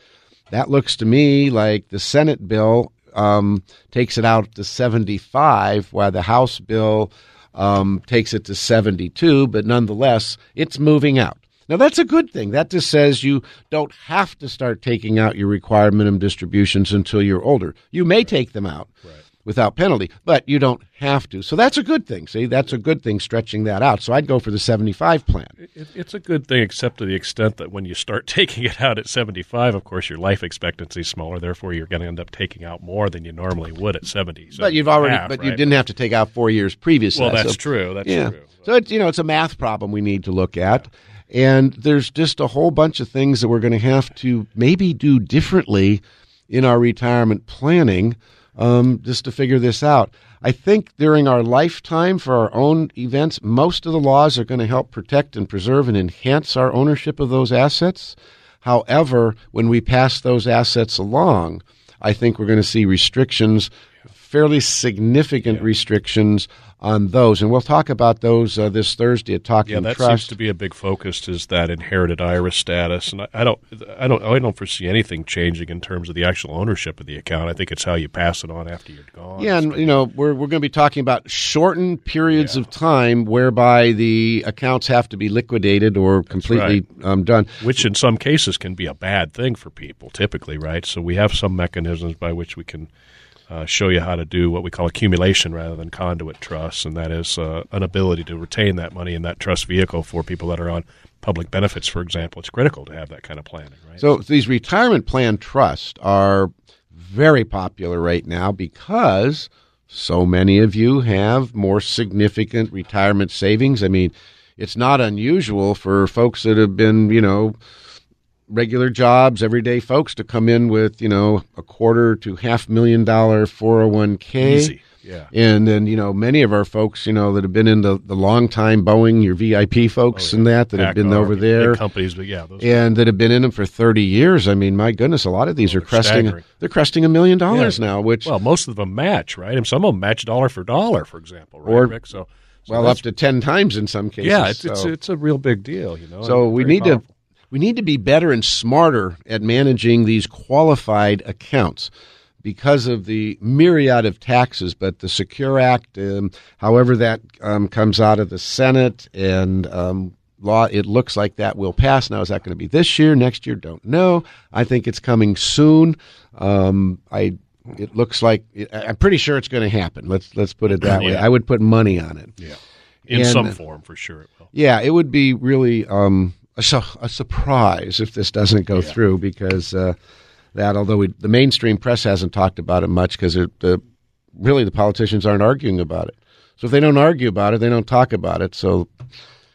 That looks to me like the Senate bill um, takes it out to 75, while the House bill um, takes it to 72, but nonetheless, it's moving out. Now, that's a good thing. That just says you don't have to start taking out your required minimum distributions until you're older. You may take them out without penalty, but you don't have to. So that's a good thing. See, that's a good thing stretching that out. So I'd go for the 75 plan. It, it's a good thing, except to the extent that when you start taking it out at 75, of course, your life expectancy is smaller. Therefore, you're going to end up taking out more than you normally would at 70. So but you've already, half, but you didn't have to take out four years previously. Well, that's So- true. That's yeah. true. So it's you know it's a math problem we need to look at, and there's just a whole bunch of things that we're going to have to maybe do differently in our retirement planning, um, just to figure this out. I think during our lifetime for our own events, most of the laws are going to help protect and preserve and enhance our ownership of those assets. However, when we pass those assets along, I think we're going to see restrictions fairly significant Yeah. restrictions on those, and we'll talk about those uh, this Thursday at Talking Yeah, that Trust. seems to be a big focus is that inherited IRA status, and I, I don't, I don't, I don't foresee anything changing in terms of the actual ownership of the account. I think it's how you pass it on after you're gone. Yeah, and you know we're we're going to be talking about shortened periods of time whereby the accounts have to be liquidated or completely um, done. which in some cases can be a bad thing for people, typically, right? So we have some mechanisms by which we can uh, show you how to do what we call accumulation rather than conduit trusts, and that is uh, an ability to retain that money in that trust vehicle for people that are on public benefits, for example. It's critical to have that kind of planning, right? So these retirement plan trusts are very popular right now because so many of you have more significant retirement savings. I mean, it's not unusual for folks that have been, you know, regular jobs, everyday folks to come in with, you know, a quarter to half million dollar 401k. Easy, yeah. And then, you know, many of our folks, you know, that have been in the, the long time Boeing, your VIP folks Oh, and that, that have been over there companies, but yeah, those and that have been in them for 30 years. I mean, my goodness, a lot of these oh, are they're cresting staggering. they're cresting a million dollars Yeah. now, which well, most of them match, right? And some of them match dollar for dollar, for example, right, Or- Rick? So, so well up to 10 times in some cases. yeah, it's, it's So- it's a real big deal, you know. So we need to powerful. We need to be better and smarter at managing these qualified accounts because of the myriad of taxes. But the Secure Act, um, however that um, comes out of the Senate and um, law, it looks like that will pass. Now, is that going to be this year, next year? Don't know. I think it's coming soon. Um, I. It looks like I'm pretty sure it's going to happen. Let's let's put it that way. I would put money on it. Yeah. In And- some form, for sure it will. Yeah, it would be really um, a, su- a surprise if this doesn't go through because uh, that, although we, the mainstream press hasn't talked about it much because the really the politicians aren't arguing about it. So if they don't argue about it, they don't talk about it. So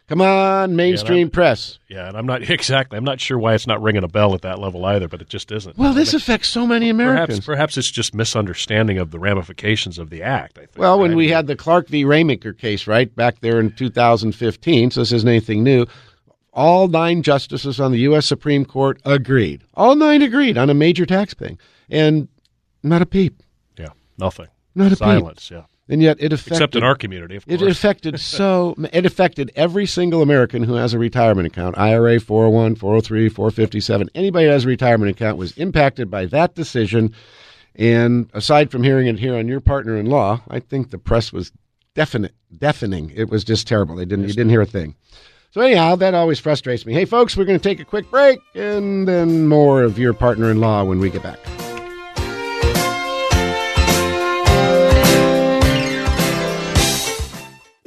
come on, mainstream that- press. Yeah, and I'm not exactly. I'm not sure why it's not ringing a bell at that level either, but it just isn't. Well, I this mean, affects so many Americans. perhaps perhaps it's just misunderstanding of the ramifications of the act. I think. Well, when we had the Clark v. Rameker case, right, back there in 2015, so this isn't anything new, all nine justices on the U.S. Supreme Court agreed. All nine agreed on a major tax thing. And not a peep. yeah, nothing. Not a peep. silence. Yeah, And yet it affected. except in our community, of course. It affected so it affected every single American who has a retirement account, IRA, 401, 403, 457. Anybody who has a retirement account was impacted by that decision. And aside from hearing it here on your partner in law, I think the press was definite deafening. It was just terrible. They didn't you didn't hear a thing. So anyhow, that always frustrates me. Hey folks, we're going to take a quick break and then more of your partner in law when we get back.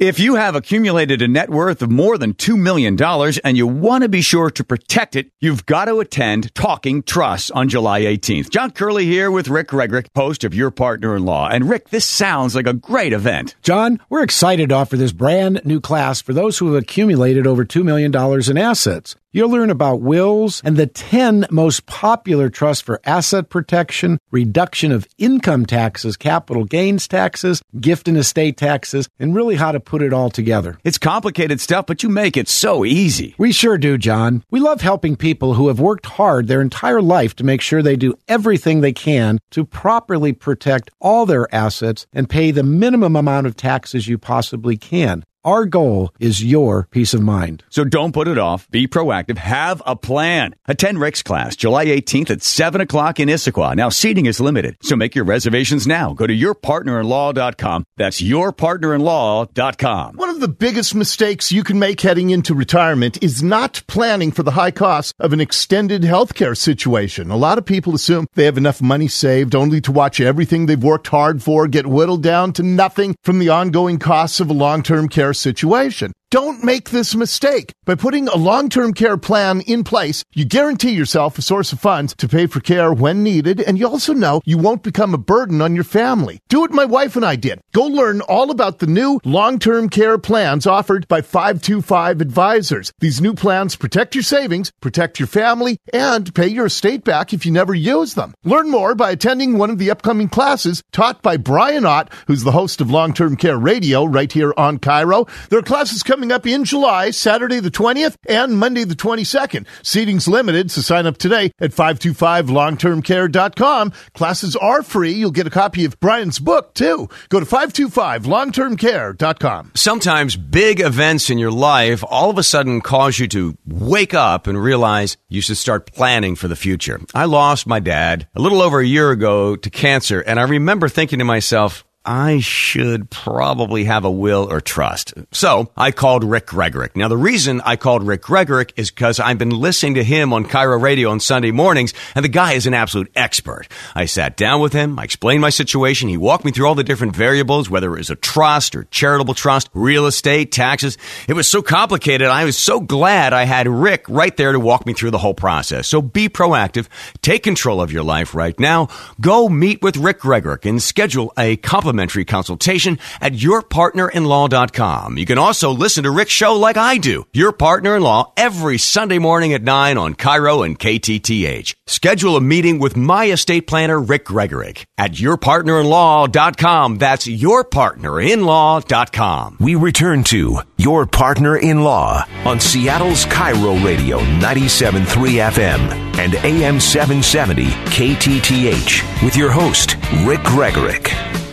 If you have accumulated a net worth of more than $2 million and you want to be sure to protect it, you've got to attend Talking Trust on July 18th. John Curley here with Rick Gregorek, host of Your Partner in Law. And Rick, this sounds like a great event. John, we're excited to offer this brand new class for those who have accumulated over $2 million in assets. You'll learn about wills and the 10 most popular trusts for asset protection, reduction of income taxes, capital gains taxes, gift and estate taxes, and really how to put it all together. It's complicated stuff, but you make it so easy. We sure do, John. We love helping people who have worked hard their entire life to make sure they do everything they can to properly protect all their assets and pay the minimum amount of taxes you possibly can. Our goal is your peace of mind. So don't put it off. Be proactive. Have a plan. Attend Rick's class July 18th at 7 o'clock in Issaquah. Now, seating is limited, so make your reservations now. Go to yourpartnerinlaw.com. That's yourpartnerinlaw.com. One of the biggest mistakes you can make heading into retirement is not planning for the high cost of an extended healthcare situation. A lot of people assume they have enough money saved only to watch everything they've worked hard for get whittled down to nothing from the ongoing costs of a long-term care situation. Don't make this mistake. By putting a long-term care plan in place, you guarantee yourself a source of funds to pay for care when needed, and you also know you won't become a burden on your family. Do what my wife and I did. Go learn all about the new long-term care plans offered by 525 Advisors. These new plans protect your savings, protect your family, and pay your estate back if you never use them. Learn more by attending one of the upcoming classes taught by Brian Ott, who's the host of Long Term Care Radio right here on KIRO. There are classes coming coming up in July, Saturday the 20th and Monday the 22nd. Seating's limited, so sign up today at 525longtermcare.com. Classes are free. You'll get a copy of Brian's book, too. Go to 525longtermcare.com. Sometimes big events in your life all of a sudden cause you to wake up and realize you should start planning for the future. I lost my dad a little over a year ago to cancer, and I remember thinking to myself, I should probably have a will or trust. So I called Rick Gregorek. Now, the reason I called Rick Gregorek is because I've been listening to him on KIRO Radio on Sunday mornings, and the guy is an absolute expert. I sat down with him. I explained my situation. He walked me through all the different variables, whether it was a trust or charitable trust, real estate, taxes. It was so complicated. I was so glad I had Rick right there to walk me through the whole process. So be proactive. Take control of your life right now. Go meet with Rick Gregorek and schedule a complimentary consultation at yourpartnerinlaw.com. You can also listen to Rick's show like I do, Your Partner in Law, every Sunday morning at 9 on KIRO and KTTH. Schedule a meeting with my estate planner, Rick Gregorek, at yourpartnerinlaw.com. That's yourpartnerinlaw.com. We return to Your Partner in Law on Seattle's KIRO Radio 97.3 FM and AM 770 KTTH with your host, Rick Gregorek.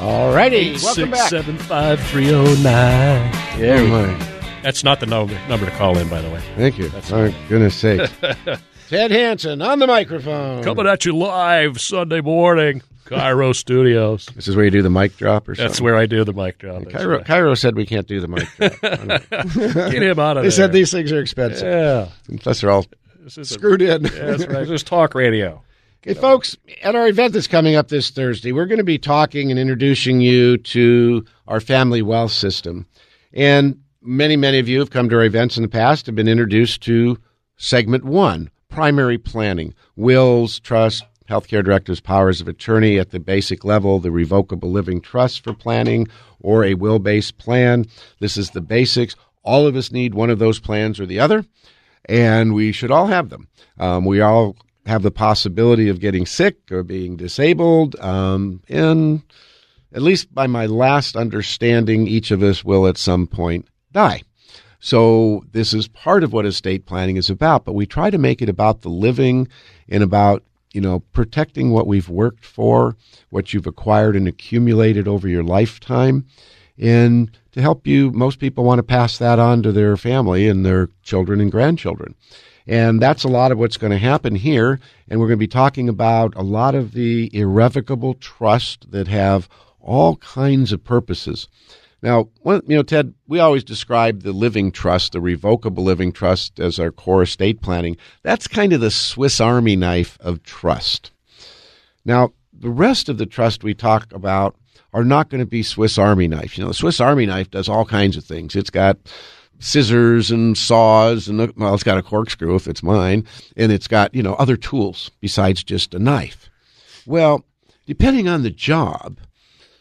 All righty. Welcome back. 8675309. There we go. That's not the number, number to call in, by the way. Thank you. That's oh, goodness sake. Ted Hanson on the microphone. Coming at you live Sunday morning, KIRO Studios. This is where you do the mic drop or something? That's where I do the mic drop. That's KIRO, right. KIRO said we can't do the mic drop. I don't- Get him out of they there. said these things are expensive. Yeah. And Plus, they're all This is a- screwed in. Yeah, that's right. Just talk radio. Hey, folks, at our event that's coming up this Thursday, we're going to be talking and introducing you to our family wealth system. And many, many of you have come to our events in the past, have been introduced to segment one primary planning, wills, trust, healthcare directors' powers of attorney at the basic level, the revocable living trust for planning, or a will based plan. This is the basics. All of us need one of those plans or the other, and we should all have them. Um, we all have the possibility of getting sick or being disabled. Um, and at least by my last understanding, each of us will at some point die. So this is part of what estate planning is about, but we try to make it about the living and about, you know, protecting what we've worked for, what you've acquired and accumulated over your lifetime. And to help you, most people want to pass that on to their family and their children and grandchildren. And that's a lot of what's going to happen here. And we're going to be talking about a lot of the irrevocable trust that have all kinds of purposes. Now, you know, Ted, we always describe the living trust, the revocable living trust, as our core estate planning. That's kind of the Swiss Army knife of trust. Now, the rest of the trust we talk about are not going to be Swiss Army knife. You know, the Swiss Army knife does all kinds of things. It's got scissors and saws and well, it's got a corkscrew if it's mine, and it's got you know other tools besides just a knife. Well, depending on the job,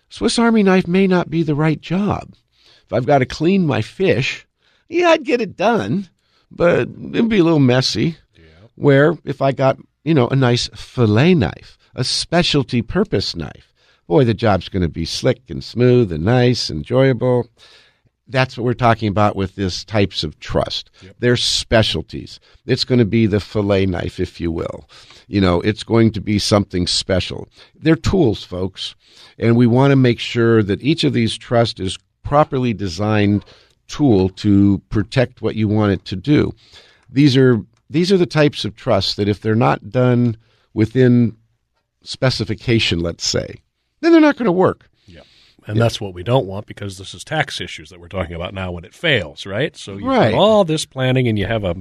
Swiss Army knife may not be the right job. If I've got to clean my fish, yeah, I'd get it done, but it'd be a little messy. Where if I got you know a nice fillet knife, a specialty purpose knife, boy, the job's going to be slick and smooth and nice, and enjoyable that's what we're talking about with this types of trust. They're specialties. It's going to be the fillet knife, if you will. You know, it's going to be something special. They're tools, folks, and we want to make sure that each of these trusts is properly designed tool to protect what you want it to do. These are these are the types of trusts that if they're not done within specification, let's say, then they're not going to work. And that's what we don't want because this is tax issues that we're talking about now when it fails, right? So you Right. all this planning and you have a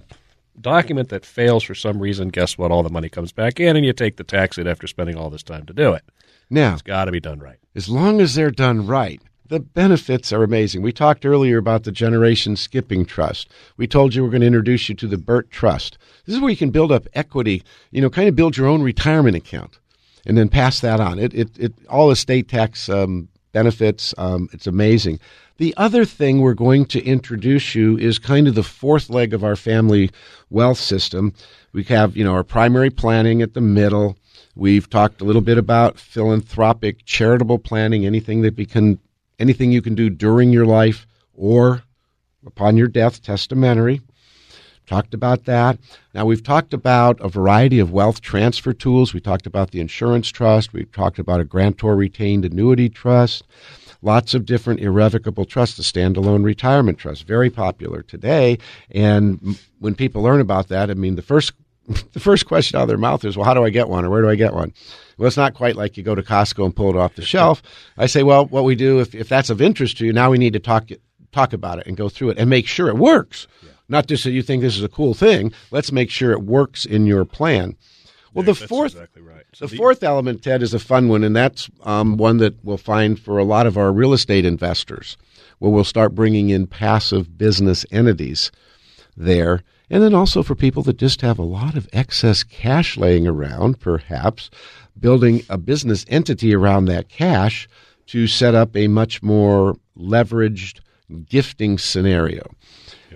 document that fails for some reason. Guess what? All the money comes back in and you take the tax hit after spending all this time to do it. Now, It's got to be done right. as long as they're done right, the benefits are amazing. We talked earlier about the Generation Skipping Trust. We told you we're going to introduce you to the Burt Trust. This is where you can build up equity, you know, kind of build your own retirement account and then pass that on. It, it, it all estate tax um, benefits. Um, it's amazing. The other thing we're going to introduce you is kind of the fourth leg of our family wealth system. We have, you know, our primary planning at the middle. We've talked a little bit about philanthropic, charitable planning, anything that we can, anything you can do during your life or upon your death, testamentary. Talked about that. Now, we've talked about a variety of wealth transfer tools. We talked about the insurance trust. We've talked about a grantor retained annuity trust. Lots of different irrevocable trusts, the standalone retirement trust, very popular today. And when people learn about that, I mean, the first the first question out of their mouth is, well, how do I get one or where do I get one? Well, it's not quite like you go to Costco and pull it off the shelf. I say, well, what we do, if, if that's of interest to you, now we need to talk, talk about it and go through it and make sure it works. Not just that you think this is a cool thing. Let's make sure it works in your plan. Well, yeah, the fourth, exactly right. so the, the, fourth element, Ted, is a fun one, and that's um, one that we'll find for a lot of our real estate investors, where we'll start bringing in passive business entities there and then also for people that just have a lot of excess cash laying around, perhaps building a business entity around that cash to set up a much more leveraged gifting scenario.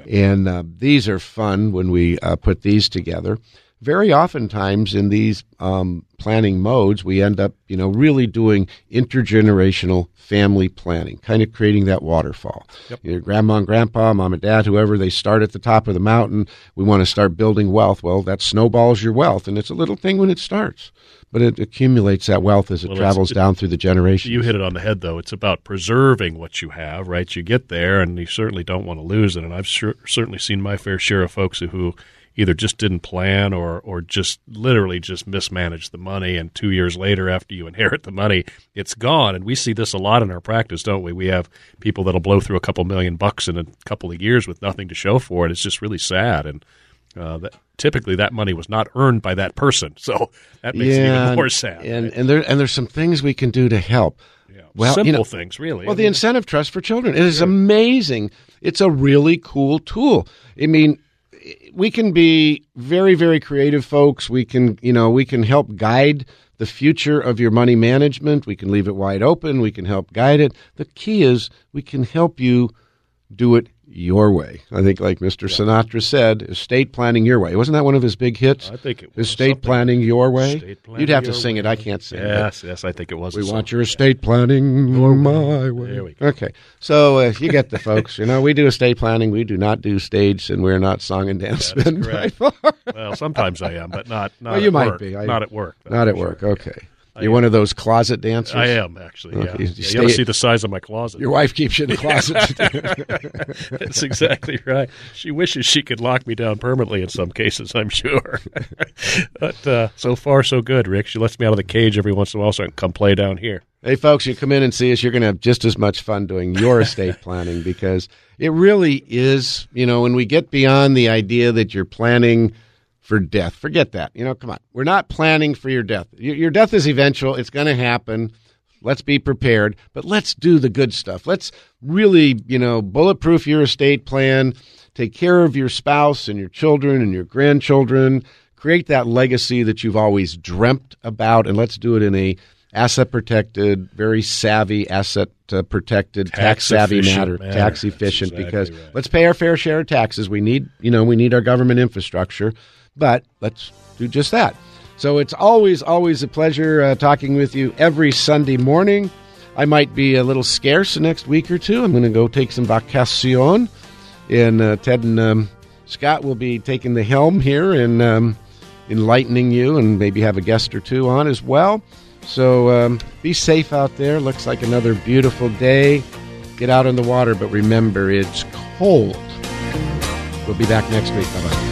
And uh, these are fun when we uh, put these together. Very oftentimes in these um, planning modes, we end up, you know, really doing intergenerational family planning, kind of creating that waterfall. Yep. Your grandma and grandpa, mom and dad, whoever, they start at the top of the mountain. We want to start building wealth. Well, that snowballs your wealth, and it's a little thing when it starts, but it accumulates that wealth as it well, travels it, down through the generations. You hit it on the head, though. It's about preserving what you have, right? You get there, and you certainly don't want to lose it. And I've sure, certainly seen my fair share of folks who, either just didn't plan or or just literally just mismanaged the money and 2 years later after you inherit the money it's gone and we see this a lot in our practice don't we we have people that'll blow through a couple million bucks in a couple of years with nothing to show for it it's just really sad and uh, that typically that money was not earned by that person so that makes yeah, it even more sad and right? and there and there's some things we can do to help yeah. Well, simple you know, things, really. Well, the incentive trust for children it is amazing. It's a really cool tool. I mean, we can be very very creative folks we can you know we can help guide the future of your money management we can leave it wide open we can help guide it the key is we can help you do it your way. I think, like Mr. Yeah. Sinatra said, estate planning your way. Wasn't that one of his big hits? I think it was. Estate planning your way. Planning You'd have to sing way. it. I can't sing yes, it. Yes, I think it was. We want your estate yeah. planning your my way. There we go. Okay, so uh, you get the folks. You know, we do estate planning. We do not do stage, and we're not song and dance men. Right well, sometimes I am, but not. not well, you might work. be. I, not at work. Not at work. Sure. Okay. You're one of those closet dancers. I am actually. Yeah, you, you, yeah, you ever see the size of my closet? Your wife keeps you in the closet. That's exactly right. She wishes she could lock me down permanently in some cases. I'm sure. but uh, so far, so good. Rick, she lets me out of the cage every once in a while, so I can come play down here. Hey, folks, you come in and see us. You're going to have just as much fun doing your estate planning because it really is. You know, when we get beyond the idea that you're planning for death. Forget that. You know, come on. We're not planning for your death. Your, your death is eventual. It's going to happen. Let's be prepared, but let's do the good stuff. Let's really, you know, bulletproof your estate plan, take care of your spouse and your children and your grandchildren, create that legacy that you've always dreamt about, and let's do it in a asset protected, very savvy asset uh, protected, tax, tax savvy matter, manner, tax efficient. Exactly because right. let's pay our fair share of taxes. We need, you know, we need our government infrastructure. But let's do just that. So it's always, always a pleasure uh, talking with you every Sunday morning. I might be a little scarce the next week or two. I'm going to go take some vacation. And uh, Ted and um, Scott will be taking the helm here and um, enlightening you and maybe have a guest or two on as well. So um, be safe out there. Looks like another beautiful day. Get out on the water, but remember, it's cold. We'll be back next week. Bye bye.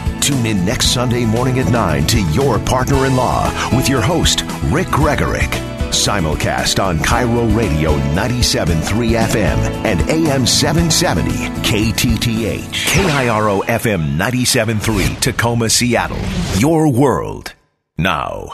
Tune in next Sunday morning at 9 to Your Partner in Law with your host, Rick Gregorek. Simulcast on KIRO Radio 97.3 FM and AM 770 KTTH. KIRO FM 97.3 Tacoma, Seattle. Your world. Now.